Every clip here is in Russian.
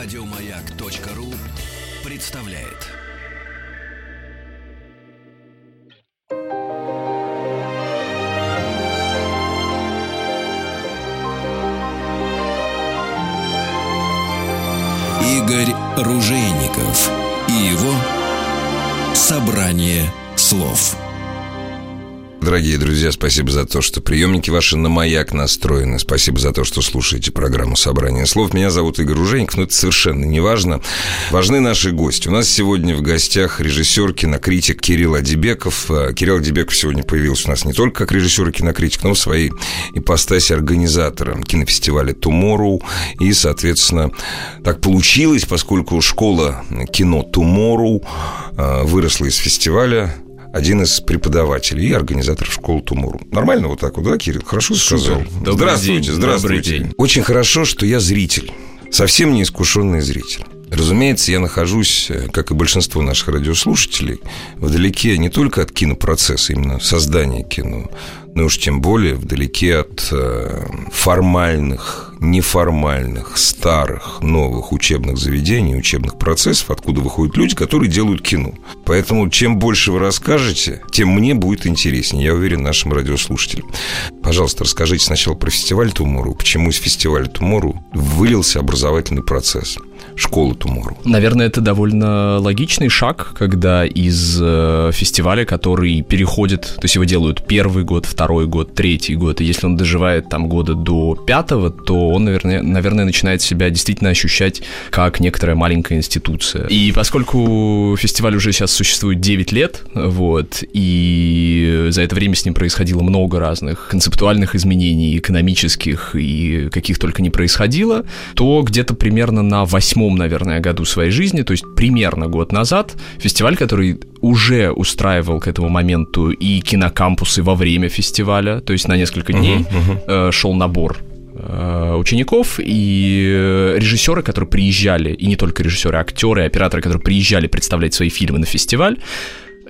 Радиомаяк.ру представляет. Игорь Ружейников и его собрание слов. Дорогие друзья, спасибо за то, что приемники ваши на маяк настроены. Спасибо за то, что слушаете программу «Собрание слов». Меня зовут Игорь Ужеников, но это совершенно не важно. Важны наши гости. У нас сегодня в гостях режиссер, кинокритик Кирилл Адибеков. А, Кирилл Адибеков сегодня появился у нас не только как режиссер и кинокритик, но в своей ипостаси организатора кинофестиваля «Tomorrow». И, соответственно, так получилось, поскольку школа кино «Tomorrow» а, выросла из фестиваля один из преподавателей и организаторов школы Тумуру. Нормально вот так вот, да, Кирилл? Хорошо Супер. сказал? Добрый здравствуйте, день. здравствуйте. Добрый день. Очень хорошо, что я зритель. Совсем неискушенный зритель. Разумеется, я нахожусь, э, как и большинство наших радиослушателей, вдалеке не только от кинопроцесса, именно создания кино, но уж тем более вдалеке от э, формальных, неформальных, старых, новых учебных заведений, учебных процессов, откуда выходят люди, которые делают кино. Поэтому чем больше вы расскажете, тем мне будет интереснее, я уверен, нашим радиослушателям. Пожалуйста, расскажите сначала про фестиваль Тумору, почему из фестиваля Тумору вылился образовательный процесс школы Тумору. Наверное, это довольно логичный шаг, когда из э, фестиваля, который переходит, то есть его делают первый год, второй год, третий год, и если он доживает там года до пятого, то он, наверное, наверное начинает себя действительно ощущать как некоторая маленькая институция. И поскольку фестиваль уже сейчас существует 9 лет, вот, и за это время с ним происходило много разных концептуальных изменений, экономических и каких только не происходило, то где-то примерно на восьмом, наверное, году своей жизни, то есть примерно год назад, фестиваль, который уже устраивал к этому моменту и кинокампусы во время фестиваля, то есть на несколько дней э, шел набор учеников и э, режиссеры, которые приезжали, и не только режиссеры, а актеры, операторы, которые приезжали представлять свои фильмы на фестиваль,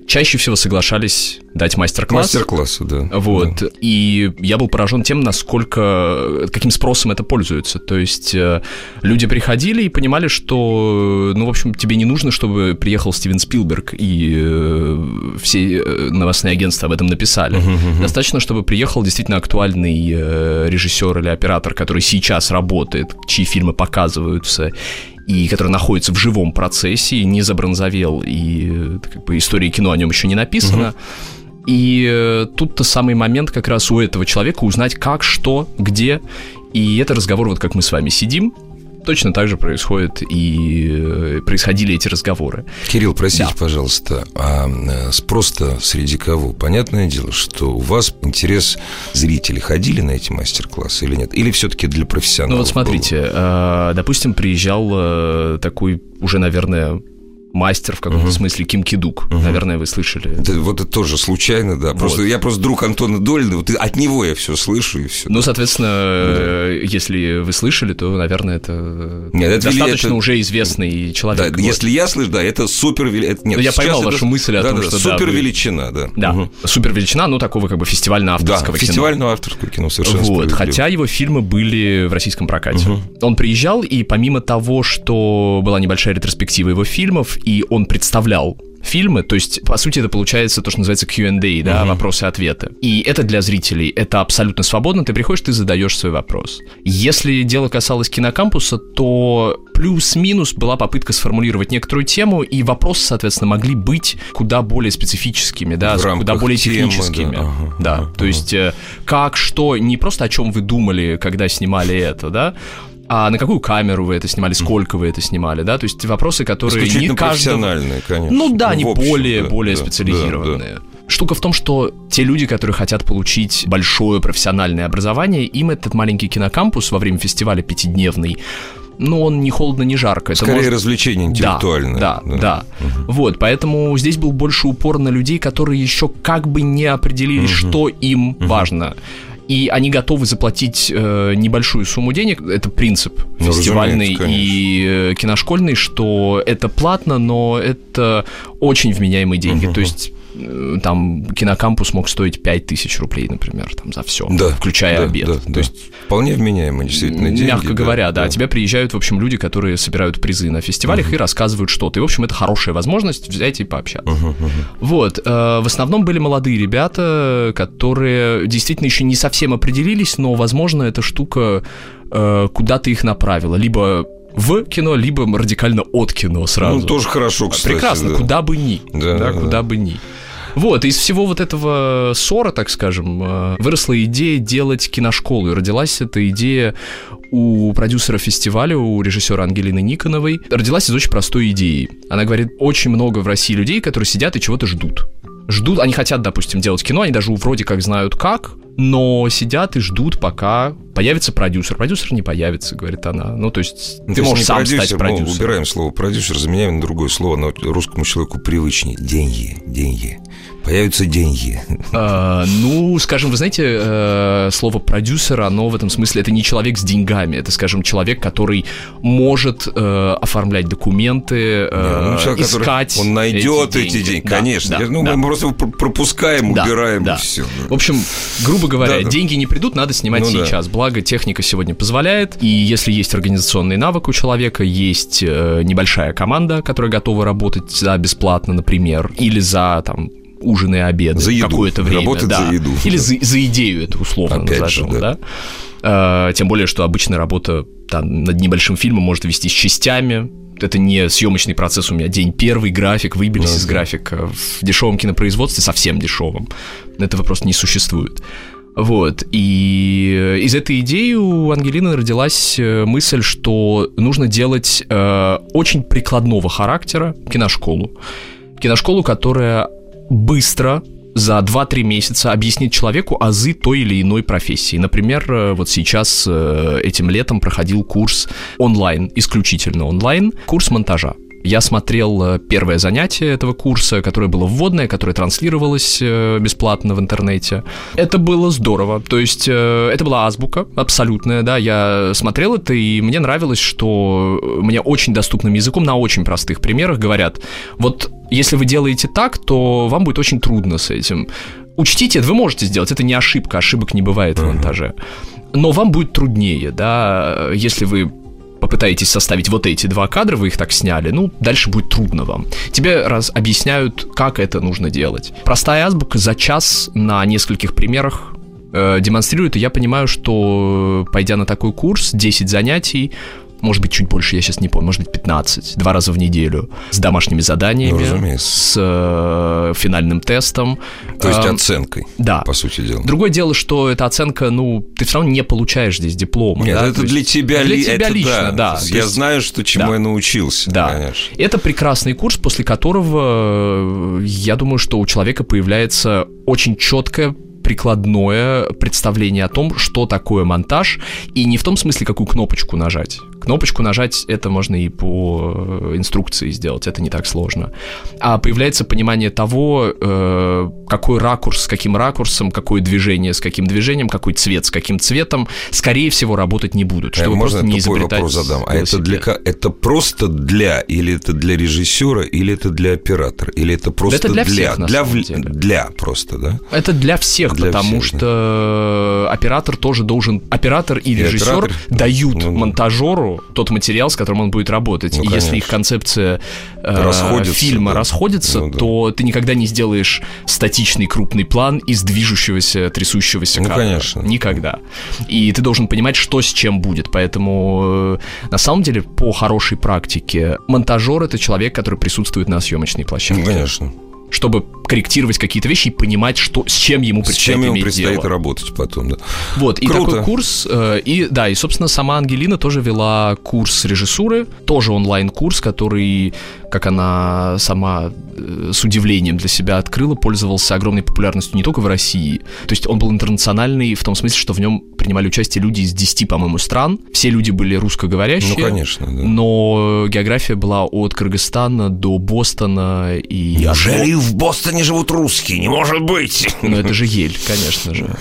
чаще всего соглашались дать мастер-класс. Мастер-классы, да. Вот. Да. И я был поражен тем, насколько, каким спросом это пользуется. То есть э, люди приходили и понимали, что, ну, в общем, тебе не нужно, чтобы приехал Стивен Спилберг и э, все э, новостные агентства об этом написали. Достаточно, чтобы приехал действительно актуальный э, режиссер или оператор, который сейчас работает, чьи фильмы показываются, и который находится в живом процессе, не забронзовел, и э, как бы история кино о нем еще не написана. И э, тут-то самый момент как раз у этого человека узнать как, что, где. И это разговор, вот как мы с вами сидим, точно так же происходит и э, происходили эти разговоры. Кирилл, простите, Да. пожалуйста, а э, спрос-то среди кого? Понятное дело, что у вас интерес зрителей ходили на эти мастер-классы или нет? Или все-таки для профессионалов? Ну вот смотрите, э, допустим, приезжал э, такой уже, наверное, мастер в каком-то смысле Ким Кидук. Наверное, вы слышали. Да, вот это тоже случайно, да. Просто я просто друг Антона Долина, вот от него я все слышу и все. Ну, соответственно, э, если вы слышали, то, наверное, это Нет, это достаточно это- уже известный человек. Да, Вот. если я слышу, да, это супер нет, Ну, я поймал это- вашу мысль о да, том, да, что да, супер вы- величина, да. Да, Мгм. супер величина, ну, такого как бы Да, фестивально-авторского кино. фестивального авторского кино совершенно Вот, хотя его фильмы были в российском прокате. Он приезжал, и помимо того, что была небольшая ретроспектива его фильмов, и он представлял фильмы, то есть, по сути, это получается то, что называется Q&A, да, вопросы-ответы. И это для зрителей, это абсолютно свободно, ты приходишь, ты задаешь свой вопрос. Если дело касалось кинокампуса, то плюс-минус была попытка сформулировать некоторую тему, и вопросы, соответственно, могли быть куда более специфическими, да, куда более темы, техническими. да, ага, да, ага, то есть э, как, что, не просто о чем вы думали, когда снимали это, да, а на какую камеру вы это снимали, сколько вы это снимали, да, то есть вопросы, которые не каждого... конечно. Ну да, они В общем, более, да, более да, специализированные. Штука в том, что те люди, которые хотят получить большое профессиональное образование, им этот маленький кинокампус во время фестиваля пятидневный, ну, он не холодно, не жарко. Это Скорее может- развлечение интеллектуальное. Да, да, да. Вот, поэтому здесь был больше упор на людей, которые еще как бы не определились, что им важно. И они готовы заплатить э, небольшую сумму денег. Это принцип Ну, фестивальный и э, киношкольный, что это платно, но это очень вменяемые деньги. То есть там кинокампус мог стоить 5 тысяч рублей, например, там за все, Да, включая да, обед. да, То да. есть Вполне вменяемые действительно деньги. Мягко говоря, да, Тебя приезжают, в общем, люди, которые собирают призы на фестивалях и рассказывают что-то. И, в общем, это хорошая возможность взять и пообщаться. Вот. э, В основном были молодые ребята, которые действительно еще не совсем определились, но, возможно, эта штука э, куда-то их направила. Либо в кино, либо радикально от кино сразу. Ну, тоже хорошо, кстати. Прекрасно, да. куда бы ни. Да, да, куда бы ни. Вот, из всего вот этого ссора, так скажем, э, выросла идея делать киношколу. И родилась эта идея у продюсера фестиваля, у режиссера Ангелины Никоновой. Родилась из очень простой идеи. Она говорит, очень много в России людей, которые сидят и чего-то ждут. Ждут, они хотят, допустим, делать кино, они даже вроде как знают как, но сидят и ждут, пока появится продюсер. Продюсер не появится, говорит она. Ну, то есть Ну, ты то можешь сам продюсер, стать мы продюсером. убираем слово продюсер, заменяем на другое слово, оно русскому человеку привычнее. Деньги, деньги. Появятся деньги. А, ну, скажем, вы знаете, э, слово продюсер, оно в этом смысле это не человек с деньгами, это, скажем, человек, который может э, оформлять документы, э, Ну, человек, который- искать. Он найдет эти эти деньги, Да, конечно. да, ну, да. Мы просто пр- пропускаем, Да, убираем да. и все. В общем, грубо говоря, Да, деньги не придут, надо снимать Ну да. сейчас. Благо, техника сегодня позволяет. И если есть организационный навык у человека, есть э, небольшая команда, которая готова работать за бесплатно, например, или за там ужины и обеды За еду. какое-то время. Работать да. за еду. Или Да. за, за идею это условно Опять назовем, же, да. Э, тем более, что обычная работа там, над небольшим фильмом может вестись частями. Это не съемочный процесс у меня. День первый, график, выбились Ну из да. графика. В дешевом кинопроизводстве, совсем дешевом, этого просто не существует. Вот, и из этой идеи у Ангелины родилась э, мысль, что нужно делать э, очень прикладного характера киношколу. Киношколу, которая быстро за 2-3 месяца объяснит человеку азы той или иной профессии. Например, э, вот сейчас э, этим летом проходил курс онлайн, исключительно онлайн, курс монтажа. Я смотрел э, первое занятие этого курса, которое было вводное, которое транслировалось э, бесплатно в интернете. Это было здорово. То есть э, это была азбука абсолютная, да. Я смотрел это, и мне нравилось, что мне очень доступным языком на очень простых примерах говорят, вот если вы делаете так, то вам будет очень трудно с этим. Учтите, это вы можете сделать, это не ошибка, ошибок не бывает в монтаже. Но вам будет труднее, да, если вы попытаетесь составить вот эти два кадра, вы их так сняли, ну, дальше будет трудно вам. Тебе раз объясняют, как это нужно делать. Простая азбука за час на нескольких примерах э, демонстрирует, и я понимаю, что э, пойдя на такой курс, 10 занятий, может быть, чуть больше, я сейчас не помню, может быть, 15, два раза в неделю, с домашними заданиями, Ну, разумеется. с э, финальным тестом. То есть Эм, оценкой, да. по сути дела. Другое дело, что эта оценка, ну, ты все равно не получаешь здесь диплома. Нет, да, это для тебя, для ли- тебя это лично, да. То Я есть- знаю, что чему да. я научился. Да. Конечно. Это прекрасный курс, после которого, э, я думаю, что у человека появляется очень четкое прикладное представление о том, что такое монтаж, и не в том смысле, какую кнопочку нажать. Кнопочку нажать это можно и по э, инструкции сделать, это не так сложно. А появляется понимание того, э, какой ракурс с каким ракурсом, какое движение с каким движением, какой цвет с каким цветом, скорее всего, работать не будут. Э, Чтобы Можно просто не изобретать вопрос задам? А это для это просто для или это для режиссера или это для оператора или это просто это для всех, для самом в- деле. для просто да? Это для всех, Для потому всех, что оператор тоже должен... Оператор и, И режиссер оператор- дают ну да. Тот материал, с которым он будет работать. Ну, и если их концепция э, Расходится, фильма да. расходится, Ну да. то ты никогда не сделаешь статичный крупный план из движущегося, трясущегося Ну, кадра. конечно. Никогда. И ты должен понимать, что с чем будет. Поэтому, э, на самом деле, по хорошей практике, монтажер — это человек, который присутствует на съемочной площадке Ну, конечно. Чтобы корректировать какие-то вещи и понимать, что, с чем ему С предстоит чем ему предстоит дело. работать потом, да? Вот, и Круто. такой курс, э, и да, и, собственно, сама Ангелина тоже вела курс режиссуры, тоже онлайн-курс, который, как она сама э, с удивлением для себя открыла, пользовался огромной популярностью не только в России, то есть он был интернациональный в том смысле, что в нем принимали участие люди из 10, по-моему, стран, все люди были русскоговорящие. Ну, конечно, да. Но география была от Кыргызстана до Бостона и... в Бостоне живут русские? Не может быть! Ну, это же Ель, конечно же.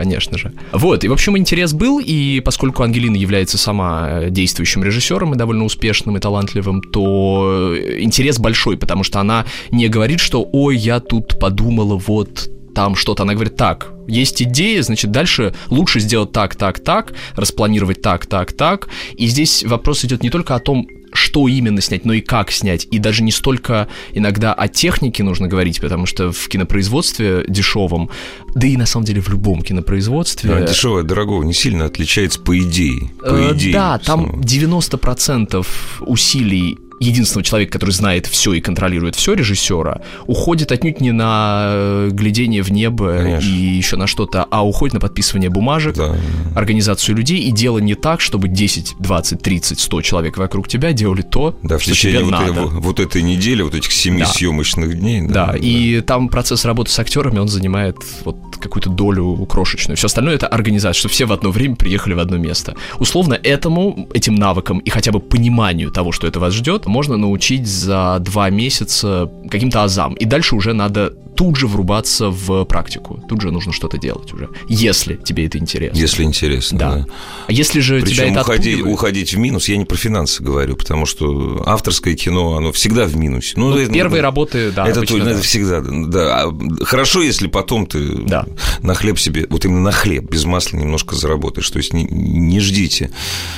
Конечно же. Вот, и в общем интерес был, и поскольку Ангелина является сама э, действующим режиссером и довольно успешным и талантливым, то э, интерес большой, потому что она не говорит, что «Ой, я тут подумала вот там что-то. Она говорит, так, есть идея, значит, дальше лучше сделать так, так, так, распланировать так, так, так. И здесь вопрос идет не только о том, что именно снять, но и как снять. И даже не столько иногда о технике нужно говорить, потому что в кинопроизводстве дешевом, да и на самом деле в любом кинопроизводстве... А дешевое дорогого не сильно отличается по идее. По Э, идее да, там самого. 90% усилий единственного человека, который знает все и контролирует все режиссера, уходит отнюдь не на э, глядение в небо Конечно. и еще на что-то, а уходит на подписывание бумажек, Да. организацию людей и дело не так, чтобы 10, 20, 30, 100 человек вокруг тебя делали то, Да, в что течение тебе вот, надо. этой- вот этой недели, вот этих семи Да. съемочных дней. Да, и там процесс работы с актерами, он занимает вот какую-то долю крошечную. Все остальное это организация, что все в одно время приехали в одно место. Условно этому, этим навыкам и хотя бы пониманию того, что это вас ждет, можно научить за два месяца каким-то азам. И дальше уже надо тут же врубаться в практику. Тут же нужно что-то делать уже. Если тебе это интересно. Если интересно. Да. да. А если же тебя Причем это уходить, отпугивает? уходить в минус, я не про финансы говорю, потому что авторское кино, оно всегда в минусе. Ну, это- первые работы, да, это, обычно то- ну, да. это всегда, да. А Хорошо, если потом ты Да. На хлеб себе, вот именно на хлеб, без масла немножко заработаешь. То есть не, не ждите,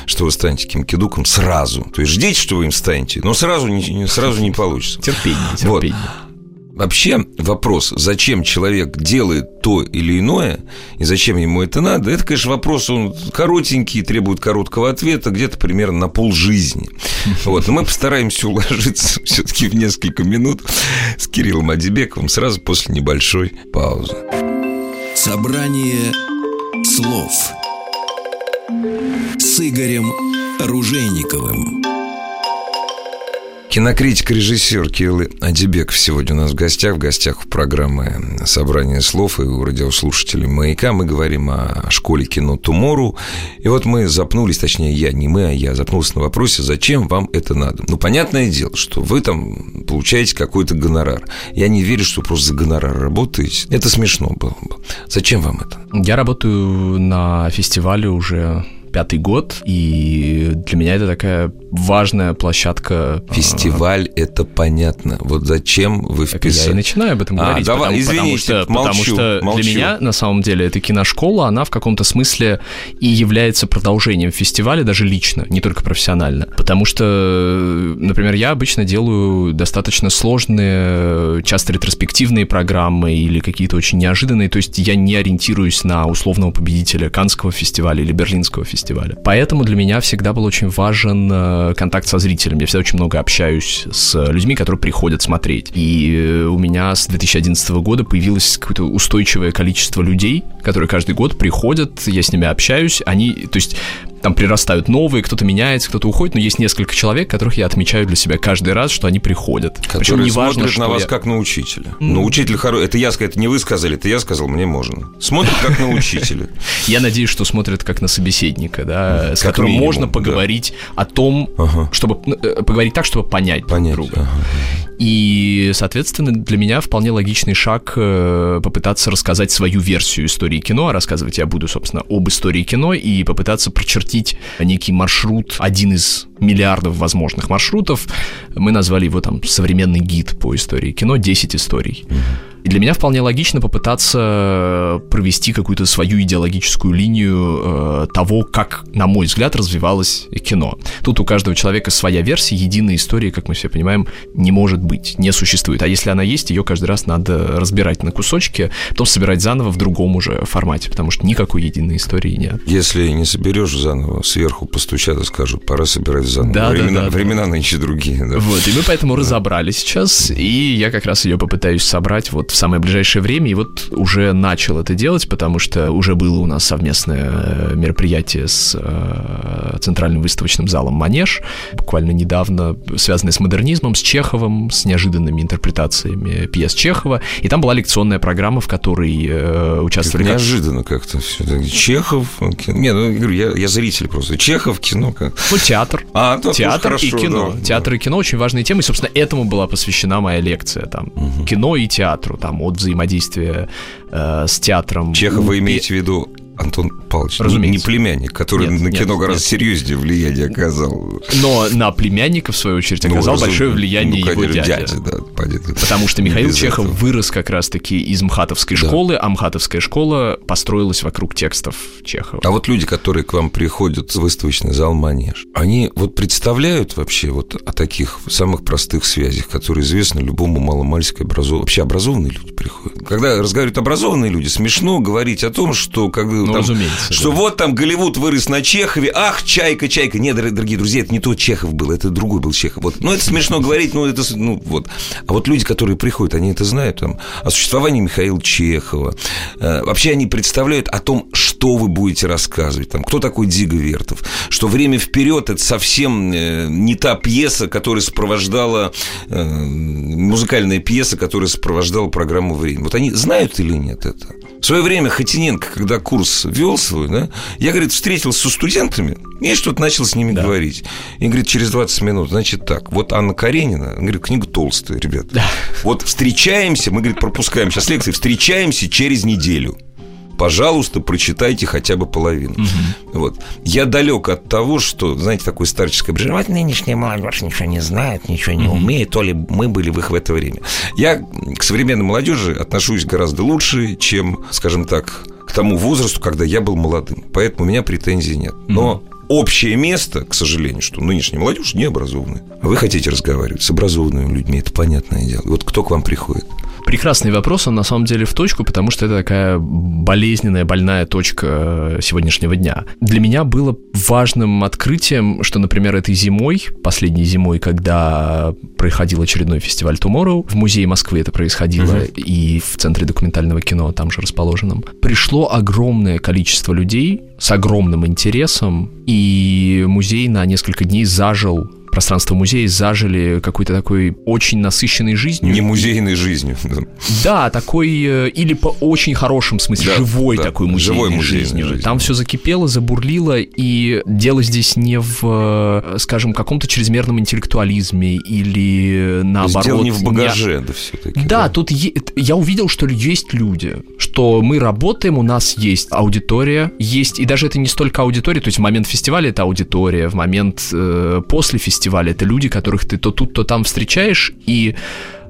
что вы станете ким-кидуком сразу. То есть ждите, что вы им станете, но сразу не, сразу не получится. Терпение, Вот. терпение. Вообще вопрос, зачем человек делает то или иное, и зачем ему это надо, это, конечно, вопрос, он коротенький, требует короткого ответа, где-то примерно на полжизни. Вот, но мы постараемся уложиться все-таки в несколько минут с Кириллом Адибековым сразу после небольшой паузы. Собрание слов с Игорем Ружейниковым. Кинокритик, режиссер Кирилл Адибеков сегодня у нас в гостях, в гостях программы «Собрание слов» и у радиослушателей «Маяка». Мы говорим о школе кино «Тумору». И вот мы запнулись, точнее, я, не мы, а я запнулся на вопросе, зачем вам это надо? Ну, понятное дело, что вы там получаете какой-то гонорар. Я не верю, что просто за гонорар работаете. Это смешно было бы. Зачем вам это? Я работаю на фестивале уже пятый год, и для меня это такая важная площадка. Фестиваль – это понятно. Вот зачем вы Так я и вписали? начинаю об этом А, говорить. давай, потому, потому извините, что, потому молчу, что молчу. для меня, на самом деле, эта киношкола, она в каком-то смысле и является продолжением фестиваля, даже лично, не только профессионально. Потому что, например, я обычно делаю достаточно сложные, часто ретроспективные программы или какие-то очень неожиданные. То есть я не ориентируюсь на условного победителя Канского фестиваля или Берлинского фестиваля. Поэтому для меня всегда был очень важен э, контакт со зрителем. Я всегда очень много общаюсь с людьми, которые приходят смотреть. И э, у меня с 2011 года появилось какое-то устойчивое количество людей, которые каждый год приходят, я с ними общаюсь, они, то есть там прирастают новые, кто-то меняется, кто-то уходит, но есть несколько человек, которых я отмечаю для себя каждый раз, что они приходят. Причем Которые неважно, смотрят на вас я- как на учителя. Ну, учитель хороший. Это я сказал, это не вы сказали, это я сказал, мне можно. Смотрят как на учителя. Я надеюсь, что смотрят как на собеседника, да, с которым можно поговорить о том, чтобы ну, э, поговорить так, чтобы понять, друг друга. И, соответственно, для меня вполне логичный шаг э, попытаться рассказать свою версию истории кино, а рассказывать я буду, собственно, об истории кино и попытаться прочертить некий маршрут, один из миллиардов возможных маршрутов. Мы назвали его там «Современный гид по истории кино. 10 историй». И для меня вполне логично попытаться провести какую-то свою идеологическую линию э, того, как, на мой взгляд, развивалось кино. Тут у каждого человека своя версия, единой истории, как мы все понимаем, не может быть, не существует. А если она есть, ее каждый раз надо разбирать на кусочки, потом собирать заново в другом уже формате, потому что никакой единой истории нет. Если не соберешь заново, сверху постучат и скажут, пора собирать заново. Да, да, времена, да, да. времена нынче другие. да. Вот, и мы поэтому разобрали сейчас, и я как раз ее попытаюсь собрать вот в самое ближайшее время, и вот уже начал это делать, потому что уже было у нас совместное э, мероприятие с э, Центральным выставочным залом «Манеж», буквально недавно, связанное с модернизмом, с Чеховым, с неожиданными интерпретациями пьес Чехова, и там была лекционная программа, в которой э, участвовали... как- Неожиданно как-то все. Чехов, кино. Не, ну, я говорю, я, зритель просто. Чехов, кино. Как... Ну, театр. А, ну, Театр и хорошо, кино. да, Театр и кино очень важные темы. И, собственно, этому была посвящена моя лекция там. Кино и театру. Там от взаимодействия э, с театром. Чехов вы имеете в виду Антон Павлович, Разумеется. не племянник, который нет, на нет, кино гораздо нет. серьезнее влияние оказал. Но на племянника, в свою очередь, ну, оказал ну, большое влияние ну, его дядя. дядя да, Потому что Михаил Чехов этого. вырос как раз-таки из МХАТовской да. школы, а МХАТовская школа построилась вокруг текстов Чехова. А вот люди, которые к вам приходят в выставочный зал «Манеж», они вот представляют вообще вот о таких самых простых связях, которые известны любому маломальски образованному. Вообще образованные люди приходят. Когда разговаривают образованные люди, смешно говорить о том, что когда ну, там, разумеется, что да. вот там Голливуд вырос на Чехове, ах, Чайка, Чайка. Нет, дорогие друзья, это не тот Чехов был, это другой был Чехов. Вот. Ну, это смешно говорить, ну, это, ну, вот. А вот люди, которые приходят, они это знают, там, о существовании Михаила Чехова. Э, вообще они представляют о том, что вы будете рассказывать, там, кто такой Дига Вертов, что «Время вперед» — это совсем э, не та пьеса, которая сопровождала, э, музыкальная пьеса, которая сопровождала программу «Время». Вот они знают или нет это? В свое время Хотиненко, когда курс вел свой, да, я, говорит, встретился со студентами и что-то начал с ними да. говорить. И, говорит, через 20 минут, значит так, вот Анна Каренина, говорит, книга толстая, ребят. Да. Вот встречаемся, мы, говорит, пропускаем сейчас лекции, встречаемся через неделю пожалуйста, прочитайте хотя бы половину. Угу. Вот. Я далек от того, что, знаете, такое старческое брежение. Вот нынешняя молодежь ничего не знает, ничего не угу. умеет, то ли мы были в их в это время. Я к современной молодежи отношусь гораздо лучше, чем, скажем так, к тому возрасту, когда я был молодым. Поэтому у меня претензий нет. Но угу общее место, к сожалению, что нынешняя молодежь не образованная. Вы хотите разговаривать с образованными людьми, это понятное дело. Вот кто к вам приходит? Прекрасный вопрос, он на самом деле в точку, потому что это такая болезненная, больная точка э, сегодняшнего дня. Для меня было важным открытием, что, например, этой зимой, последней зимой, когда проходил очередной фестиваль Tomorrow, в музее Москвы это происходило, угу. и в Центре документального кино, там же расположенном, пришло огромное количество людей с огромным интересом, и музей на несколько дней зажил пространство музея зажили какой-то такой очень насыщенной жизнью. Не музейной жизнью. Да, такой, э, или по очень хорошем смысле, да, живой да, такой музейной, живой музейной жизнью. жизнью. Там все закипело, забурлило, и дело здесь не в, э, скажем, каком-то чрезмерном интеллектуализме или наоборот. Дело не в багаже, не... да, все-таки. Да, да. тут е... я увидел, что есть люди, что мы работаем, у нас есть аудитория, есть, и даже это не столько аудитория, то есть в момент фестиваля это аудитория, в момент э, после фестиваля фестивале. Это люди, которых ты то тут, то там встречаешь, и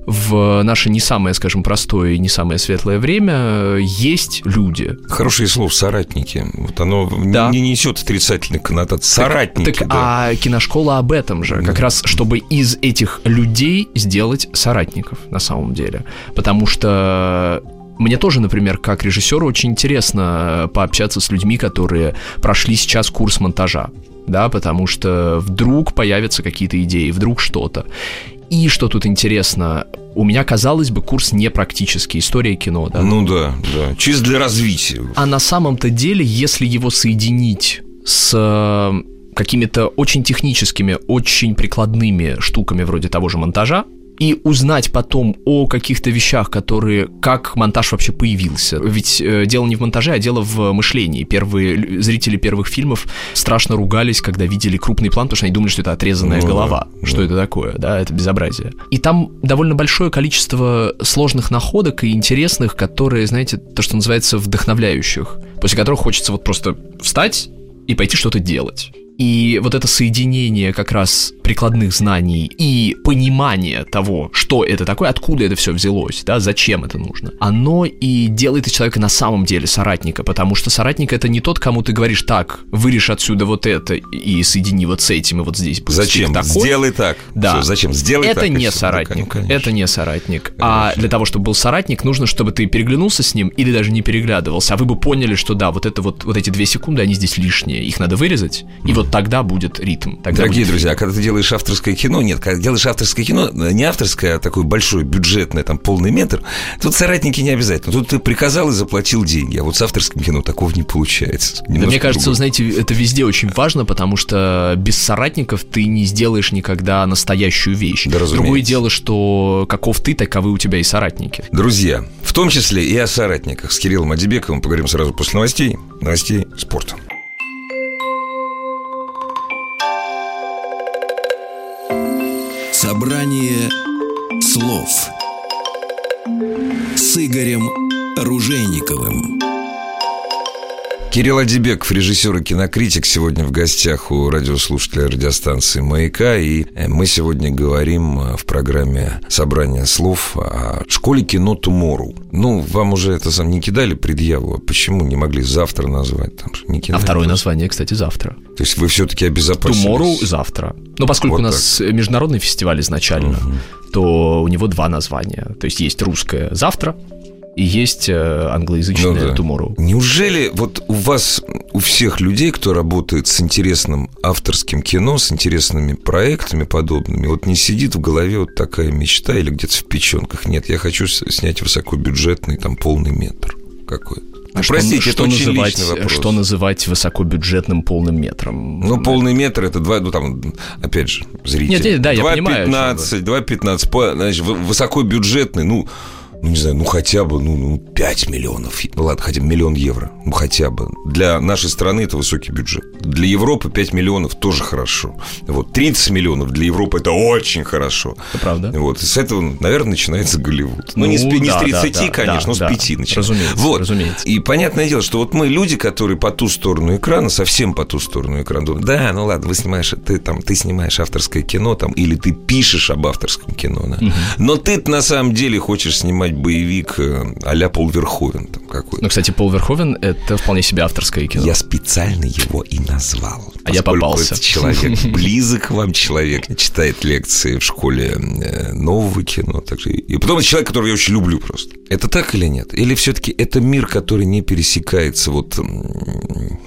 в наше не самое, скажем, простое и не самое светлое время есть люди. Хорошее слово «соратники». Вот оно да. не несет отрицательной коннотации. Соратники, так, так, да. А киношкола об этом же. Да. Как раз, чтобы из этих людей сделать соратников на самом деле. Потому что мне тоже, например, как режиссеру очень интересно пообщаться с людьми, которые прошли сейчас курс монтажа да, потому что вдруг появятся какие-то идеи, вдруг что-то. И что тут интересно, у меня, казалось бы, курс не практический, история кино, да? Ну да, да, чисто для развития. А на самом-то деле, если его соединить с э, какими-то очень техническими, очень прикладными штуками вроде того же монтажа, и узнать потом о каких-то вещах, которые, как монтаж вообще появился. Ведь э, дело не в монтаже, а дело в мышлении. Первые зрители первых фильмов страшно ругались, когда видели крупный план, потому что они думали, что это отрезанная ну, голова. Да, что это такое, да, это безобразие. И там довольно большое количество сложных находок и интересных, которые, знаете, то, что называется вдохновляющих, после которых хочется вот просто встать и пойти что-то делать. И вот это соединение как раз прикладных знаний и понимание того, что это такое, откуда это все взялось, да, зачем это нужно, оно и делает из человека на самом деле соратника, потому что соратник это не тот, кому ты говоришь так, вырежь отсюда вот это и соедини вот с этим и вот здесь. Зачем? Такой. Сделай так. Да. Все, зачем? Сделай это так. Не соратник. Ну, это не соратник. Конечно. А для того, чтобы был соратник, нужно, чтобы ты переглянулся с ним или даже не переглядывался, а вы бы поняли, что да, вот это вот, вот эти две секунды, они здесь лишние, их надо вырезать, mm. и вот тогда будет ритм. Тогда Дорогие будет друзья, а когда ты делаешь авторское кино, нет, когда делаешь авторское кино, не авторское, а такое большое, бюджетное, там, полный метр, тут соратники не обязательно. Тут ты приказал и заплатил деньги, а вот с авторским кино такого не получается. Да, мне кажется, вы знаете, это везде очень важно, потому что без соратников ты не сделаешь никогда настоящую вещь. Да, Другое дело, что каков ты, таковы у тебя и соратники. Друзья, в том числе и о соратниках. С Кириллом Адибековым поговорим сразу после новостей. Новостей спорта. Собрание слов с Игорем Ружейниковым. Кирилл Адибеков, режиссер и кинокритик, сегодня в гостях у радиослушателя радиостанции «Маяка». И э, мы сегодня говорим э, в программе «Собрание слов» о школе кино «Тумору». Ну, вам уже это сам не кидали предъяву, а почему не могли завтра назвать? Там, не кидали, а второе название, кстати, завтра. То есть вы все-таки обезопасились? «Тумору» завтра. Но поскольку вот у нас так. международный фестиваль изначально, угу. то у него два названия. То есть есть русское «завтра», и есть э, англоязычное ну, да. Tomorrow. Неужели вот у вас, у всех людей, кто работает с интересным авторским кино, с интересными проектами подобными, вот не сидит в голове вот такая мечта или где-то в печенках? Нет, я хочу снять высокобюджетный там полный метр какой-то. А ну, Простите, что, это что очень называть, личный вопрос. Что называть высокобюджетным полным метром? Ну, полный метр это два, ну там, опять же, зритель. Нет, да, 2, я 2, понимаю. 15, 2,15, значит, высокобюджетный, ну, ну, не знаю, ну, хотя бы, ну, ну 5 миллионов, ну, ладно, хотя бы миллион евро, ну, хотя бы. Для нашей страны это высокий бюджет. Для Европы 5 миллионов тоже хорошо. Вот, 30 миллионов для Европы это очень хорошо. Это правда. Вот, и с этого, наверное, начинается Голливуд. Ну, ну не, с, не да, с 30, да, конечно, да, но с 5 начинается. Разумеется, вот. разумеется. И понятное дело, что вот мы люди, которые по ту сторону экрана, совсем по ту сторону экрана, думают, да, ну ладно, вы снимаешь, ты там, ты снимаешь авторское кино там, или ты пишешь об авторском кино, да. Угу. Но ты на самом деле хочешь снимать снимать боевик э, а-ля Пол Верховен там какой-то. Ну, кстати, Пол Верховен — это вполне себе авторское кино. Я специально его и назвал. А я попался. Человек близок вам, человек читает лекции в школе э, нового кино. Также. И потом это человек, которого я очень люблю просто. Это так или нет? Или все-таки это мир, который не пересекается, вот,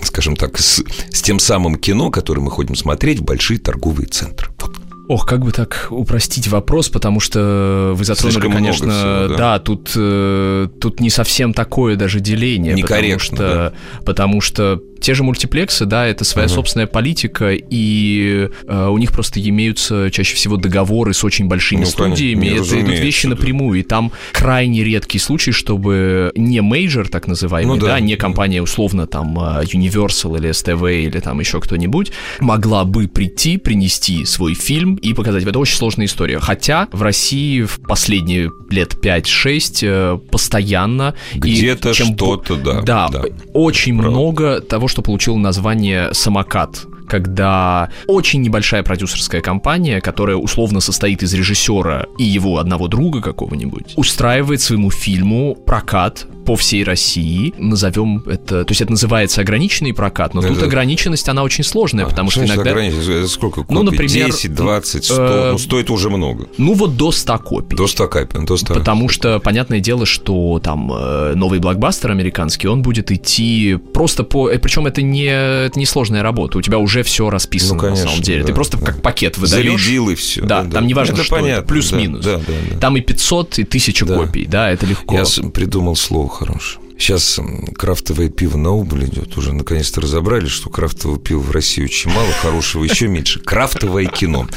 скажем так, с, с тем самым кино, которое мы ходим смотреть в большие торговые центры? Вот Ох, как бы так упростить вопрос, потому что вы затронули, Слишком конечно, всего, да. да, тут э, тут не совсем такое даже деление, Некорректно, потому что, да. потому что те же мультиплексы, да, это своя uh-huh. собственная политика, и э, у них просто имеются чаще всего договоры с очень большими ну, студиями. Это идут вещи да. напрямую, и там крайне редкий случай, чтобы не major, так называемый, ну, да, да, не компания условно там э, Universal или STV или там еще кто-нибудь, могла бы прийти, принести свой фильм и показать. Это очень сложная история. Хотя в России в последние лет 5-6 э, постоянно... Где-то что-то, да. Да, да очень много того, что получил название «Самокат» когда очень небольшая продюсерская компания, которая условно состоит из режиссера и его одного друга какого-нибудь, устраивает своему фильму прокат по всей России. Назовем это... То есть это называется ограниченный прокат, но это... тут ограниченность, она очень сложная, а, потому что иногда... Это сколько копий? Ну, например... 10, 20, 100? Э... Ну, стоит уже много. Ну, вот до 100 копий. До 100 копий. До 100 потому что, понятное дело, что там э, новый блокбастер американский, он будет идти просто по... Э, Причем это не, это не сложная работа. У тебя уже все расписано ну, конечно, на самом деле. Да, Ты просто да. как пакет выдаешь. Зарядил и все. Да, да там да. не важно, это что понятно. Плюс-минус. Да, да, да, да. Там и 500, и 1000 да. копий. Да, это легко. Я придумал слово хорошее. Сейчас крафтовое пиво на убыль идет. Уже наконец-то разобрали, что крафтового пива в России очень мало, хорошего еще меньше. Крафтовое кино.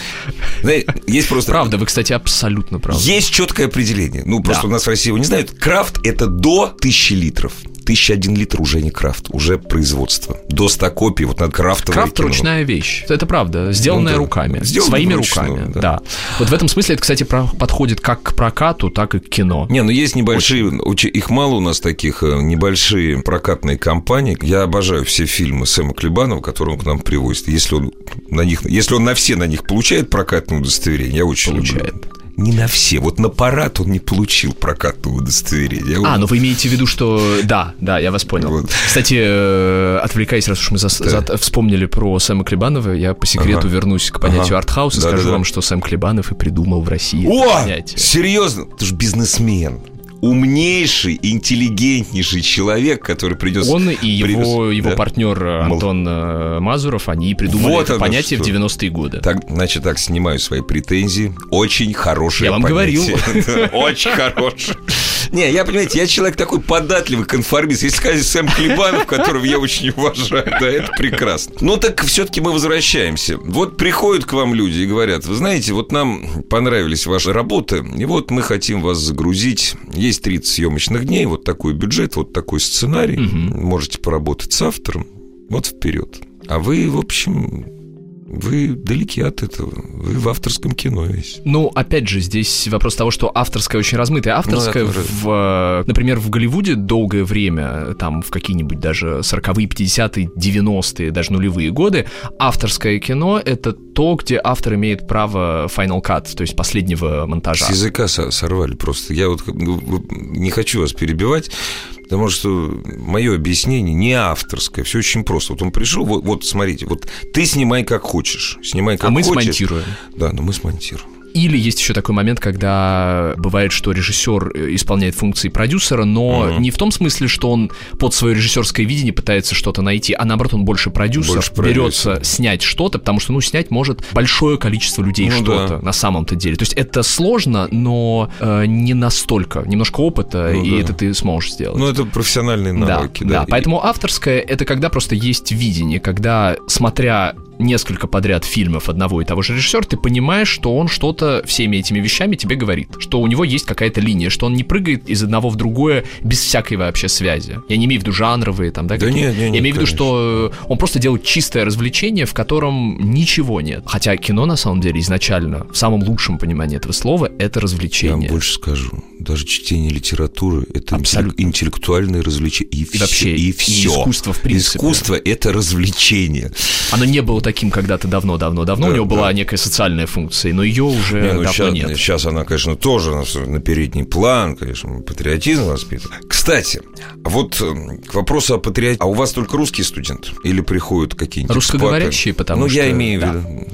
Есть просто... Правда, вы, кстати, абсолютно правы. Есть четкое определение. Ну, просто да. у нас в России его не знают. Крафт – это до 1000 литров. 1001 литр уже не крафт, уже производство. До 100 копий, вот над крафтовой Крафт кино. ручная вещь, это правда, сделанная ну, да. руками, Сделано своими вручную, руками, да. да. Вот в этом смысле это, кстати, подходит как к прокату, так и к кино. Не, ну есть небольшие, Очень. их мало у нас таких, э, небольшие прокатные компании. Я обожаю все фильмы Сэма Клебанова, которые он к нам привозит. Если он на них, если он на все на них получает прокатное удостоверение, я очень получает. люблю не на все. Вот на парад он не получил прокатного удостоверения. А, ну вы имеете в виду, что... Да, да, я вас понял. Вот. Кстати, э, отвлекаясь, раз уж мы за... Да. За... вспомнили про Сэма Клебанова, я по секрету ага. вернусь к понятию ага. артхаус и да, скажу да, да. вам, что Сэм Клебанов и придумал в России О! Серьезно? Ты же бизнесмен умнейший, интеллигентнейший человек, который придет... Он и его, его да? партнер Антон Мол... Мазуров, они придумали вот это понятие что. в 90-е годы. Так, значит, так, снимаю свои претензии. Очень хорошее Я вам понятие. говорил. Очень хорошее. Не, я, понимаете, я человек такой податливый, конформист. Если сказать Сэм Клебанов, которого я очень уважаю, да, это прекрасно. Но так все-таки мы возвращаемся. Вот приходят к вам люди и говорят, вы знаете, вот нам понравились ваши работы, и вот мы хотим вас загрузить. Есть 30 съемочных дней, вот такой бюджет, вот такой сценарий. Угу. Можете поработать с автором. Вот вперед. А вы, в общем, Вы далеки от этого. Вы в авторском кино весь. Ну, опять же, здесь вопрос того, что авторское очень размытое. Авторское, Ну, в, например, в Голливуде долгое время, там в какие-нибудь даже 40-е, 50-е, 90-е, даже нулевые годы, авторское кино — это то, где автор имеет право final cut, то есть последнего монтажа. С языка со- сорвали просто. Я вот ну, не хочу вас перебивать, потому что мое объяснение не авторское, все очень просто. Вот он пришел, вот, вот смотрите, вот ты снимай как хочешь, снимай как А мы хочешь. смонтируем. Да, но мы смонтируем. Или есть еще такой момент, когда бывает, что режиссер э, исполняет функции продюсера, но Мгм. не в том смысле, что он под свое режиссерское видение пытается что-то найти, а наоборот, он больше продюсер, Больше продюсер. берется снять что-то, потому что, ну, снять может большое количество людей Ну что-то да. на самом-то деле. То есть это сложно, но э, не настолько. Немножко опыта, Ну и да. это ты сможешь сделать. Ну, это профессиональные навыки. Да, да. И- Поэтому авторское это когда просто есть видение, когда, смотря несколько подряд фильмов одного и того же режиссера, ты понимаешь, что он что-то всеми этими вещами тебе говорит, что у него есть какая-то линия, что он не прыгает из одного в другое без всякой вообще связи. Я не имею в виду жанровые там, да? Да нет, нет, Я имею в виду, что э, он просто делает чистое развлечение, в котором ничего нет. Хотя кино на самом деле изначально, в самом лучшем понимании этого слова, это Я вам развлечение. больше скажу. Даже чтение литературы – это Абсолютно. интеллек- интеллектуальное развлечение. И, И вообще, и и все. искусство в принципе. Искусство – это развлечение. Оно не было таким когда-то давно-давно-давно. Да, у него да. была некая социальная функция, но ее уже Не, ну, давно щас, нет. сейчас она, конечно, тоже на, на передний план, конечно, патриотизм воспитывает. Кстати, вот э, к вопросу о патриотизме. А у вас только русские студенты? Или приходят какие-нибудь Русскоговорящие, экспаты? потому ну, что... я имею в да. виду...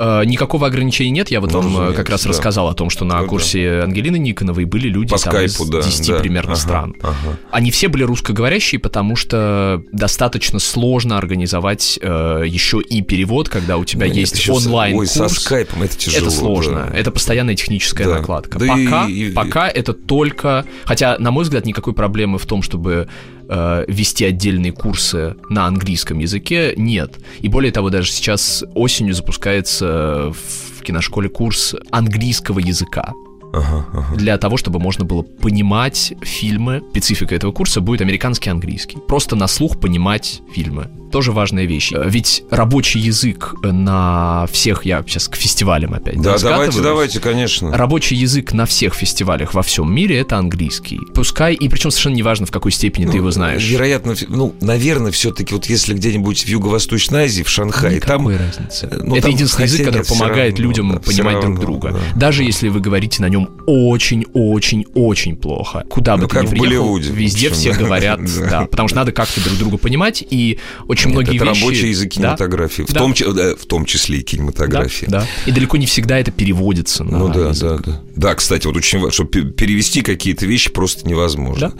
Э, Никакого ограничения нет. Я вот Ну, вам э, как раз да. рассказал о том, что на Ну, да. курсе Ангелины Никоновой были люди По там, скайпу, из да. 10 да. примерно Ага, стран. ага. Они все были русскоговорящие, потому что достаточно сложно организовать э, еще и перевод, когда у тебя Ну, есть онлайн Ой, со скайпом это тяжело. это сложно. да. Это постоянная техническая Да. накладка. Да пока, и- пока это только. Хотя, на мой взгляд, никакой проблемы в том, чтобы э, вести отдельные курсы на английском языке, нет. И более того, даже сейчас осенью запускается в киношколе курс английского языка. Ага, ага. Для того, чтобы можно было понимать фильмы. Специфика этого курса будет американский и английский. Просто на слух понимать фильмы. Тоже важная вещь. Э, Ведь рабочий язык на всех, я сейчас к фестивалям опять Да, давайте, давайте, конечно. Рабочий язык на всех фестивалях во всем мире это английский. Пускай, и причем совершенно неважно, в какой степени ты его знаешь. Вероятно, ну, наверное, все-таки вот если где-нибудь в Юго-Восточной Азии, в Шанхае, там... Никакой разницы. э, ну, это там, единственный язык, который помогает равно, людям да, понимать друг равно, друга. да. Даже если вы говорите на нем очень-очень-очень плохо. Куда бы Ну, ты как ни в приехал, Болливуде, везде в все говорят, Да. Потому что надо как-то друг друга понимать, и очень многие это вещи... рабочий язык Да, кинематографии, в, том, да, в том числе и кинематографии. да. И далеко не всегда это переводится Ну да, да, да. Да, кстати, вот очень важно, чтобы пе- перевести какие-то вещи просто невозможно.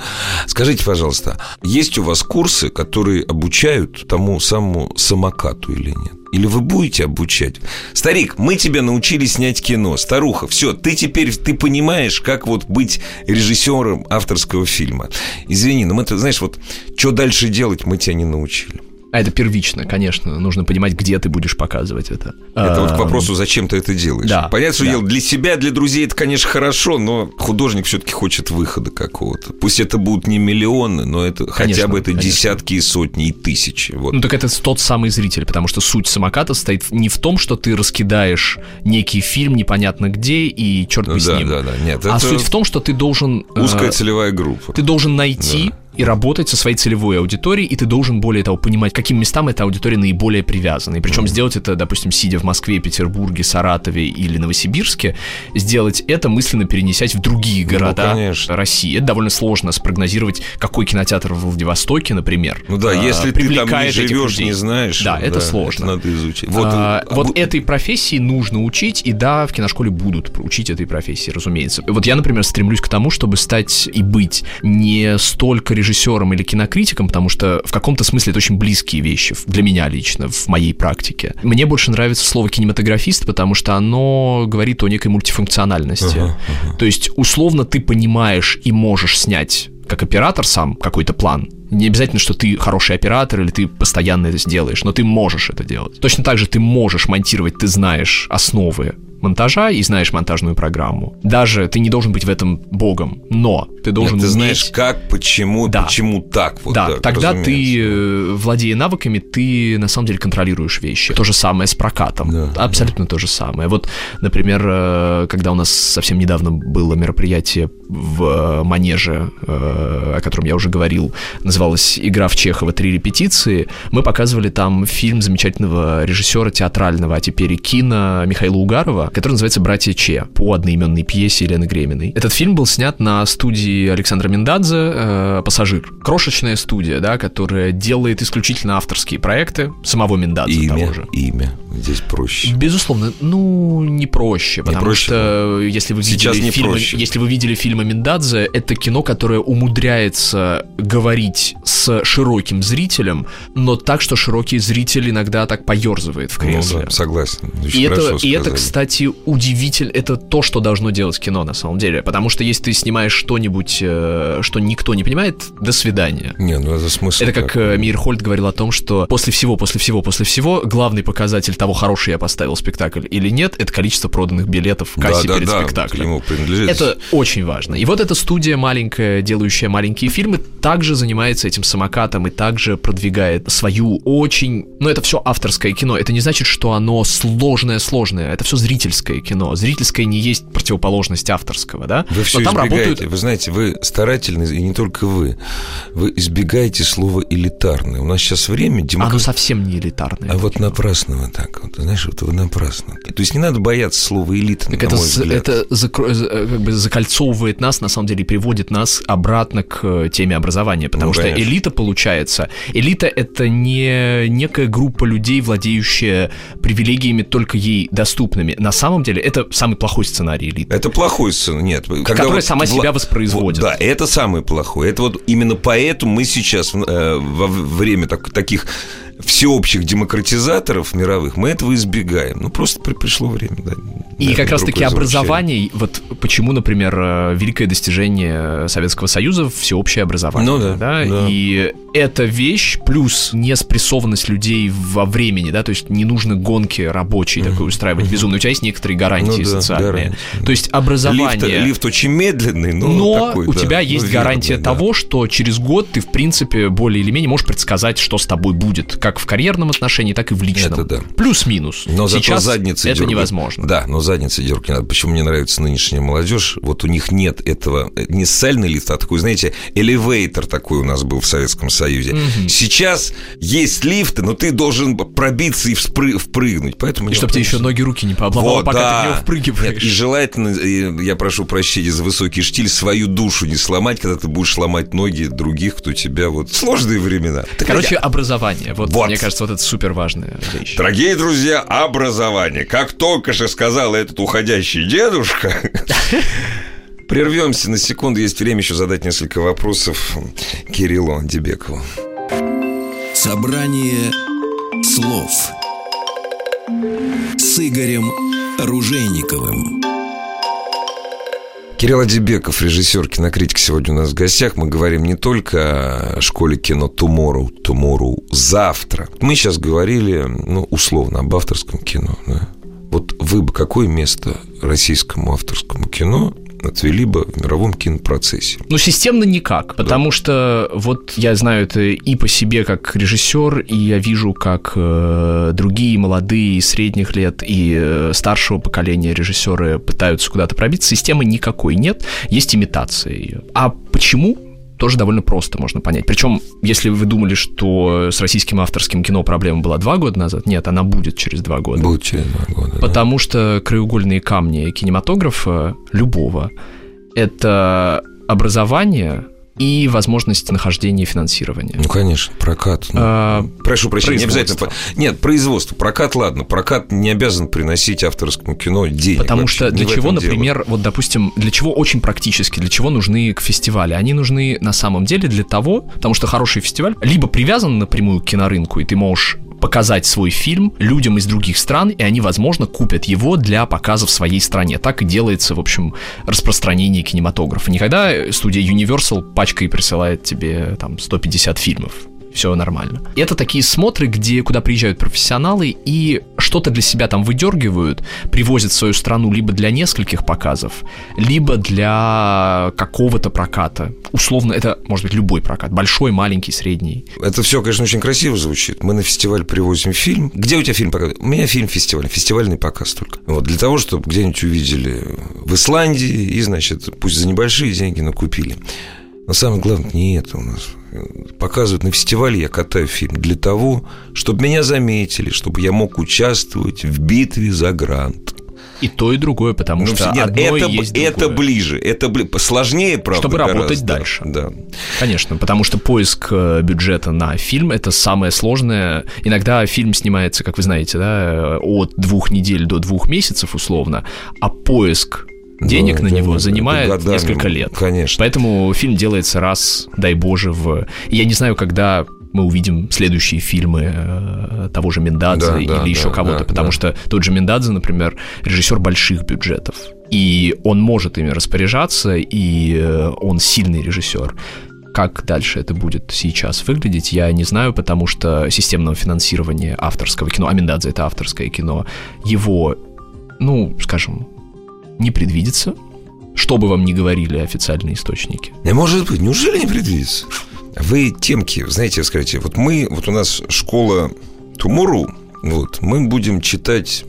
Скажите, пожалуйста, есть у вас курсы, которые обучают тому самому самокату или нет? Или вы будете обучать? Старик, мы тебя научили снять кино. Старуха, все, ты теперь ты понимаешь, как вот быть режиссером авторского фильма. Извини, но мы, ты знаешь, вот что дальше делать, мы тебя не научили. А это первично, конечно. Нужно понимать, где ты будешь показывать это. Это вот к А, вопросу, зачем ты это делаешь. да, Понятно, что да. для себя, для друзей это, конечно, хорошо, но художник все-таки хочет выхода какого-то. Пусть это будут не миллионы, но это хотя Конечно, бы это конечно. десятки и сотни и тысячи. Вот. Ну так это тот самый зритель, потому что суть самоката стоит не в том, что ты раскидаешь некий фильм непонятно где и черт бы Ну с да, ним. да, да. Нет, а это суть в том, что ты должен э, узкая целевая группа. ты должен найти и работать со своей целевой аудиторией, и ты должен, более того, понимать, к каким местам эта аудитория наиболее привязана. И причем сделать это, допустим, сидя в Москве, Петербурге, Саратове или Новосибирске, сделать это мысленно перенесясь в другие города Ну, конечно. России. Это довольно сложно спрогнозировать, какой кинотеатр в Владивостоке, например. Ну да, а, если ты там не живешь, не знаешь. Да, это сложно. Это надо изучить. Вот, А, а вот вы- этой профессии нужно учить, и да, в киношколе будут учить этой профессии, разумеется. Вот я, например, стремлюсь к тому, чтобы стать и быть не столько режиссером или кинокритиком, потому что в каком-то смысле это очень близкие вещи для меня лично, в моей практике. Мне больше нравится слово кинематографист, потому что оно говорит о некой мультифункциональности. Ага, То есть, условно, ты понимаешь и можешь снять как оператор сам какой-то план. Не обязательно, что ты хороший оператор или ты постоянно это сделаешь, но ты можешь это делать. Точно так же ты можешь монтировать, ты знаешь основы монтажа и знаешь монтажную программу. Даже ты не должен быть в этом богом, но ты должен Нет, ты уметь... знаешь, как, почему, Да. почему так. Вот, да, так, тогда ты, разумеется. э, владея навыками, ты на самом деле контролируешь вещи. То же самое с прокатом. Да, Абсолютно то же самое. Вот, например, э, когда у нас совсем недавно было мероприятие в э, Манеже, э, о котором я уже говорил, называлось «Игра в Чехова. Три репетиции», мы показывали там фильм замечательного режиссера театрального, а теперь и кино Михаила Угарова, который называется «Братья Че» по одноименной пьесе Елены Греминой. Этот фильм был снят на студии Александра Миндадзе э, «Пассажир». Крошечная студия, да, которая делает исключительно авторские проекты самого Миндадзе имя, того же. имя. Здесь проще. Безусловно, ну не проще, потому проще, что если вы видели не фильмы, проще. если вы видели фильмы Миндадзе, это кино, которое умудряется говорить с широким зрителем, но так, что широкий зритель иногда так поерзывает в Ну кресле. да, согласен. Очень И это, и это, сказали. Кстати, удивительно. Это то, что должно делать кино на самом деле. Потому что если ты снимаешь что-нибудь, э, что никто не понимает, до свидания. Не, ну это смысл. Это как э, Мейерхольд говорил о том, что после всего, после всего, после всего, главный показатель того, хороший я поставил спектакль или нет, это количество проданных билетов в кассе да, перед да, спектаклем. ему принадлежит. Это очень важно. И вот эта студия маленькая, делающая маленькие фильмы, также занимается этим самокатом и также продвигает свою очень... Но это все авторское кино. Это не значит, что оно сложное-сложное. Это все зрительское кино. Зрительское не есть противоположность авторского, да? Вы все там избегаете. работают... Вы знаете, вы старательны, и не только вы. Вы избегаете слова элитарное. У нас сейчас время Оно демократии. совсем не элитарное. А вот напрасно вы так вот, знаешь, вот вы напрасно. То есть не надо бояться слова элита, Так на это, мой взгляд. это закро- за- э, как бы закольцовывает нас, на самом деле, и приводит нас обратно к э, теме образования. Потому Ну, что конечно. элита получается. Элита это не некая группа людей, владеющая привилегиями только ей доступными. На самом деле, это самый плохой сценарий элиты. Это плохой сцена, нет. Когда Которая вот сама вла- себя воспроизводит. Вот, да, это самое плохое. Это вот именно поэтому мы сейчас э, во время так- таких всеобщих демократизаторов мировых мы этого избегаем. Ну, просто при- пришло время. Да, И Да, как раз-таки образование, вот почему, например, э, великое достижение Советского Союза всеобщее образование. Ну да, да. И эта вещь плюс неспрессованность людей во времени, да, то есть не нужно гонки рабочие такой устраивать безумно. У тебя есть некоторые гарантии Ну да, социальные. гарантии, да. То есть Лифт, образование. лифт очень медленный, но, но такой, у да, тебя ну, есть верный, гарантия да. того, что через год ты, в принципе, более или менее можешь предсказать, что с тобой будет, как в карьерном отношении, так и в личном. Это да. Плюс-минус. Но зато Сейчас задницы это дергать. невозможно. Да, но задницы дергать не надо. Почему мне нравится нынешняя молодежь? Вот у них нет этого, э, не социальный лифт, а такой, знаете, элевейтор такой у нас был в Советском Союзе. Сейчас есть лифты, но ты должен пробиться и вспры- впрыгнуть. Поэтому И я чтобы тебе еще ноги, руки не пообломало, Вот, пока да. ты в него впрыгиваешь. Нет, и желательно, я прошу прощения за высокий штиль, свою душу не сломать, когда ты будешь ломать ноги других, кто тебя вот... Сложные времена. Так, Короче, образование. Вот, Вот. Мне кажется, вот это супер важная вещь. Дорогие друзья, образование. Как только же сказал этот уходящий дедушка, прервемся на секунду. Есть время еще задать несколько вопросов Кириллу Андибекову. Собрание слов с Игорем Ружейниковым. Кирилл Адибеков, режиссер, кинокритик, сегодня у нас в гостях. Мы говорим не только о школе кино Tomorrow, Tomorrow, завтра. Мы сейчас говорили, ну, условно, об авторском кино. да. Вот вы бы какое место российскому авторскому кино отвели бы в мировом кинопроцессе? Ну, системно никак, потому что вот я знаю это и по себе как режиссер, и я вижу, как э, другие молодые и средних лет и э, старшего поколения режиссеры пытаются куда-то пробиться. Системы никакой нет, есть имитация ее. А почему? Тоже довольно просто можно понять. Причем, если вы думали, что с российским авторским кино проблема была два года назад, нет, она будет через два года. Будет через два года. да. Потому что краеугольные камни кинематографа любого – это образование и возможность нахождения финансирования. Ну, конечно, прокат. ну, А, Прошу прощения, не обязательно. Нет, производство. Прокат, ладно. Прокат не обязан приносить авторскому кино денег. Потому вообще, что для чего, этом дело. например, вот, допустим, для чего очень практически, для чего нужны к фестивалю? Они нужны на самом деле для того, потому что хороший фестиваль либо привязан напрямую к кинорынку, и ты можешь показать свой фильм людям из других стран, и они, возможно, купят его для показа в своей стране. Так и делается, в общем, распространение кинематографа. Никогда студия Universal пачкой присылает тебе там 150 фильмов. Все нормально. Это такие смотры, где, куда приезжают профессионалы, и что-то для себя там выдергивают, привозят в свою страну либо для нескольких показов, либо для какого-то проката. Условно, это может быть любой прокат, большой, маленький, средний. Это все, конечно, очень красиво звучит. Мы на фестиваль привозим фильм. Где у тебя фильм показывают? У меня фильм фестиваль, фестивальный показ только. Вот, для того, чтобы где-нибудь увидели в Исландии и, значит, пусть за небольшие деньги, но купили. Но самое главное, не это у нас. Показывают на фестивале, я катаю фильм для того, чтобы меня заметили, чтобы я мог участвовать в битве за грант. И то, и другое, потому ну, что нет, одно это, есть другое. это ближе, это бли... сложнее, правда, Чтобы гораздо. работать дальше. Да. Конечно, потому что поиск э, бюджета на фильм – это самое сложное. Иногда фильм снимается, как вы знаете, да, от двух недель до двух месяцев условно, а поиск денег да, на него занимает годами, несколько лет. Конечно. Поэтому фильм делается раз, дай боже, в... Я не знаю, когда мы увидим следующие фильмы э, того же Миндадзе да, или да, еще да, кого-то, да, потому да. что тот же Миндадзе, например, режиссер больших бюджетов, и он может ими распоряжаться, и э, он сильный режиссер. Как дальше это будет сейчас выглядеть, я не знаю, потому что системного финансирования авторского кино, а Миндадзе это авторское кино, его, ну, скажем, не предвидится, что бы вам ни говорили официальные источники. Не может быть, неужели не предвидится? Вы темки, знаете, скажите, вот мы, вот у нас школа Tomorrow, вот, мы будем читать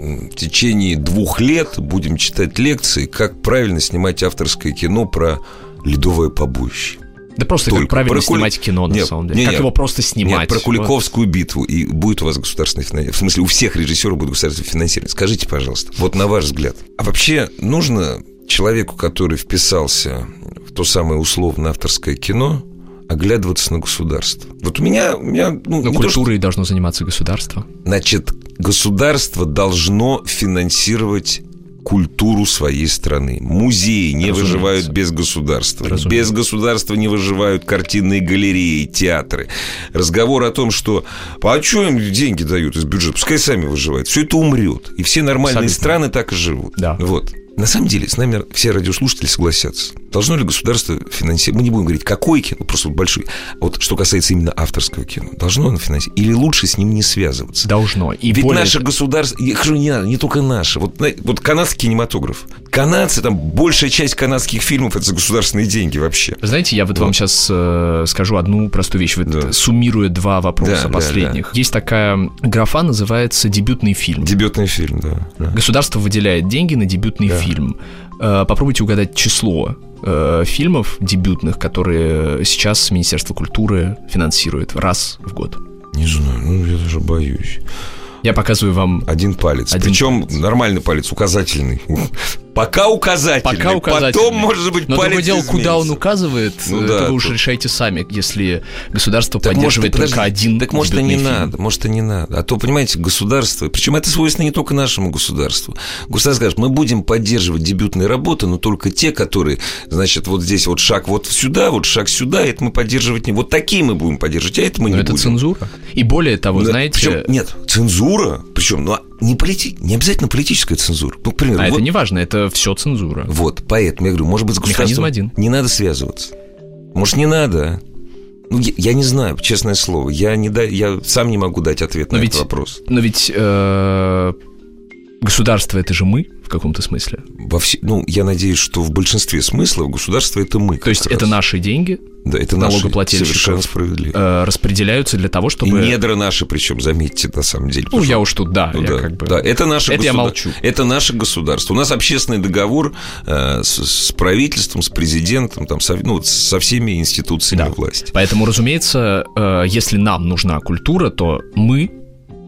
в течение двух лет будем читать лекции, как правильно снимать авторское кино про ледовое побоище. Да просто Только. как правильно про снимать Кули... кино, на нет, самом деле. Нет, как нет, его просто снимать. Нет, про Куликовскую вот. битву. И будет у вас государственное финансирование. В смысле, у всех режиссеров будет государственное финансирование. Скажите, пожалуйста, вот на ваш взгляд. А вообще нужно человеку, который вписался в то самое условно авторское кино, оглядываться на государство. Вот у меня... У меня ну, Но культурой то, что... должно заниматься государство. Значит, государство должно финансировать культуру своей страны. Музеи не Разумеется. выживают без государства. Разумеется. Без государства не выживают картинные галереи, театры. Разговор о том, что а что им деньги дают из бюджета, пускай сами выживают. Все это умрет. И все нормальные Абсолютно. страны так и живут. Да. Вот. На самом деле, с нами все радиослушатели согласятся. Должно ли государство финансировать? Мы не будем говорить, какой кино, просто вот большой. Вот что касается именно авторского кино. Должно оно финансировать? Или лучше с ним не связываться? Должно. И Ведь более... наше государство... Я скажу, не не только наше. Вот, вот канадский кинематограф. Канадцы, там большая часть канадских фильмов это за государственные деньги вообще. Знаете, я вот, вот. вам сейчас э, скажу одну простую вещь, вот, да. суммируя два вопроса да, последних. Да, да. Есть такая графа, называется дебютный фильм. Дебютный фильм, да. да. Государство выделяет деньги на дебютный да. фильм. Э, попробуйте угадать число э, фильмов дебютных, которые сейчас Министерство культуры финансирует раз в год. Не знаю, ну я даже боюсь. Я показываю вам... Один палец. Один Причем палец. нормальный палец, указательный. Пока указательный. Пока указательный. Потом, может быть, Но палец дело, куда он указывает, ну, да, вы уж тут... решаете сами, если государство так поддерживает может, только один Так может, и не фильм. надо, может, и не надо. А то, понимаете, государство, причем это свойственно не только нашему государству. Государство скажет, мы будем поддерживать дебютные работы, но только те, которые, значит, вот здесь вот шаг вот сюда, вот шаг сюда, это мы поддерживать не... Вот такие мы будем поддерживать, а это мы но не это будем. цензура. И более того, да, знаете... Причем, нет, цензура, причем, ну, а не, полити... не обязательно политическая цензура. Ну, к примеру, а вот... это не важно, это все цензура. Вот, поэтому я говорю, может быть, с государством один. не надо связываться. Может, не надо? Ну, я, я не знаю, честное слово. Я, не да, я сам не могу дать ответ но на ведь, этот вопрос. Но ведь э, государство это же мы каком-то смысле. Во все, ну, я надеюсь, что в большинстве смыслов государство это мы. То есть это наши деньги, да, это налогоплательщиков э, распределяются для того, чтобы... И недра наши, причем, заметьте, на самом деле. Ну, я уж тут, да, ну, я да, как бы... Да, это наше это государ... я молчу. Это наше государство. У нас общественный договор э, с, с правительством, с президентом, там, со, ну, со всеми институциями да. власти. Поэтому, разумеется, э, если нам нужна культура, то мы,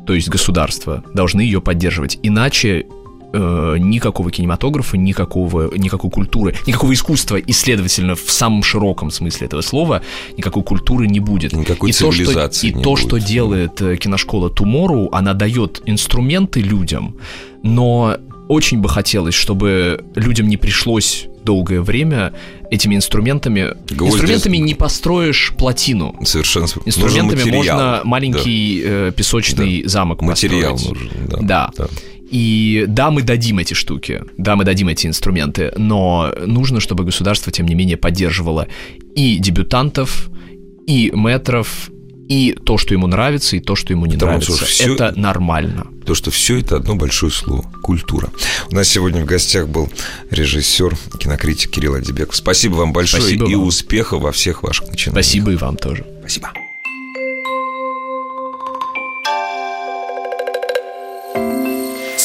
то есть государство, должны ее поддерживать. Иначе э, никакого кинематографа, никакого, никакой культуры, никакого искусства, и, следовательно, в самом широком смысле этого слова, никакой культуры не будет. Никакой и цивилизации то, что, И то, будет. что делает э, киношкола Tomorrow, она дает инструменты людям, но очень бы хотелось, чтобы людям не пришлось долгое время этими инструментами. Гвозди... Инструментами не построишь плотину. Совершенно. Инструментами можно маленький да. э, песочный да. замок Материал построить. нужен. Да. да. да. И да, мы дадим эти штуки, да, мы дадим эти инструменты, но нужно, чтобы государство, тем не менее, поддерживало и дебютантов, и метров, и то, что ему нравится, и то, что ему не Потому нравится. что всё- Это нормально. То, что все это одно большое слово – культура. У нас сегодня в гостях был режиссер, кинокритик Кирилл Адибеков. Спасибо вам большое Спасибо и вам. успехов во всех ваших начинаниях. Спасибо и вам тоже. Спасибо.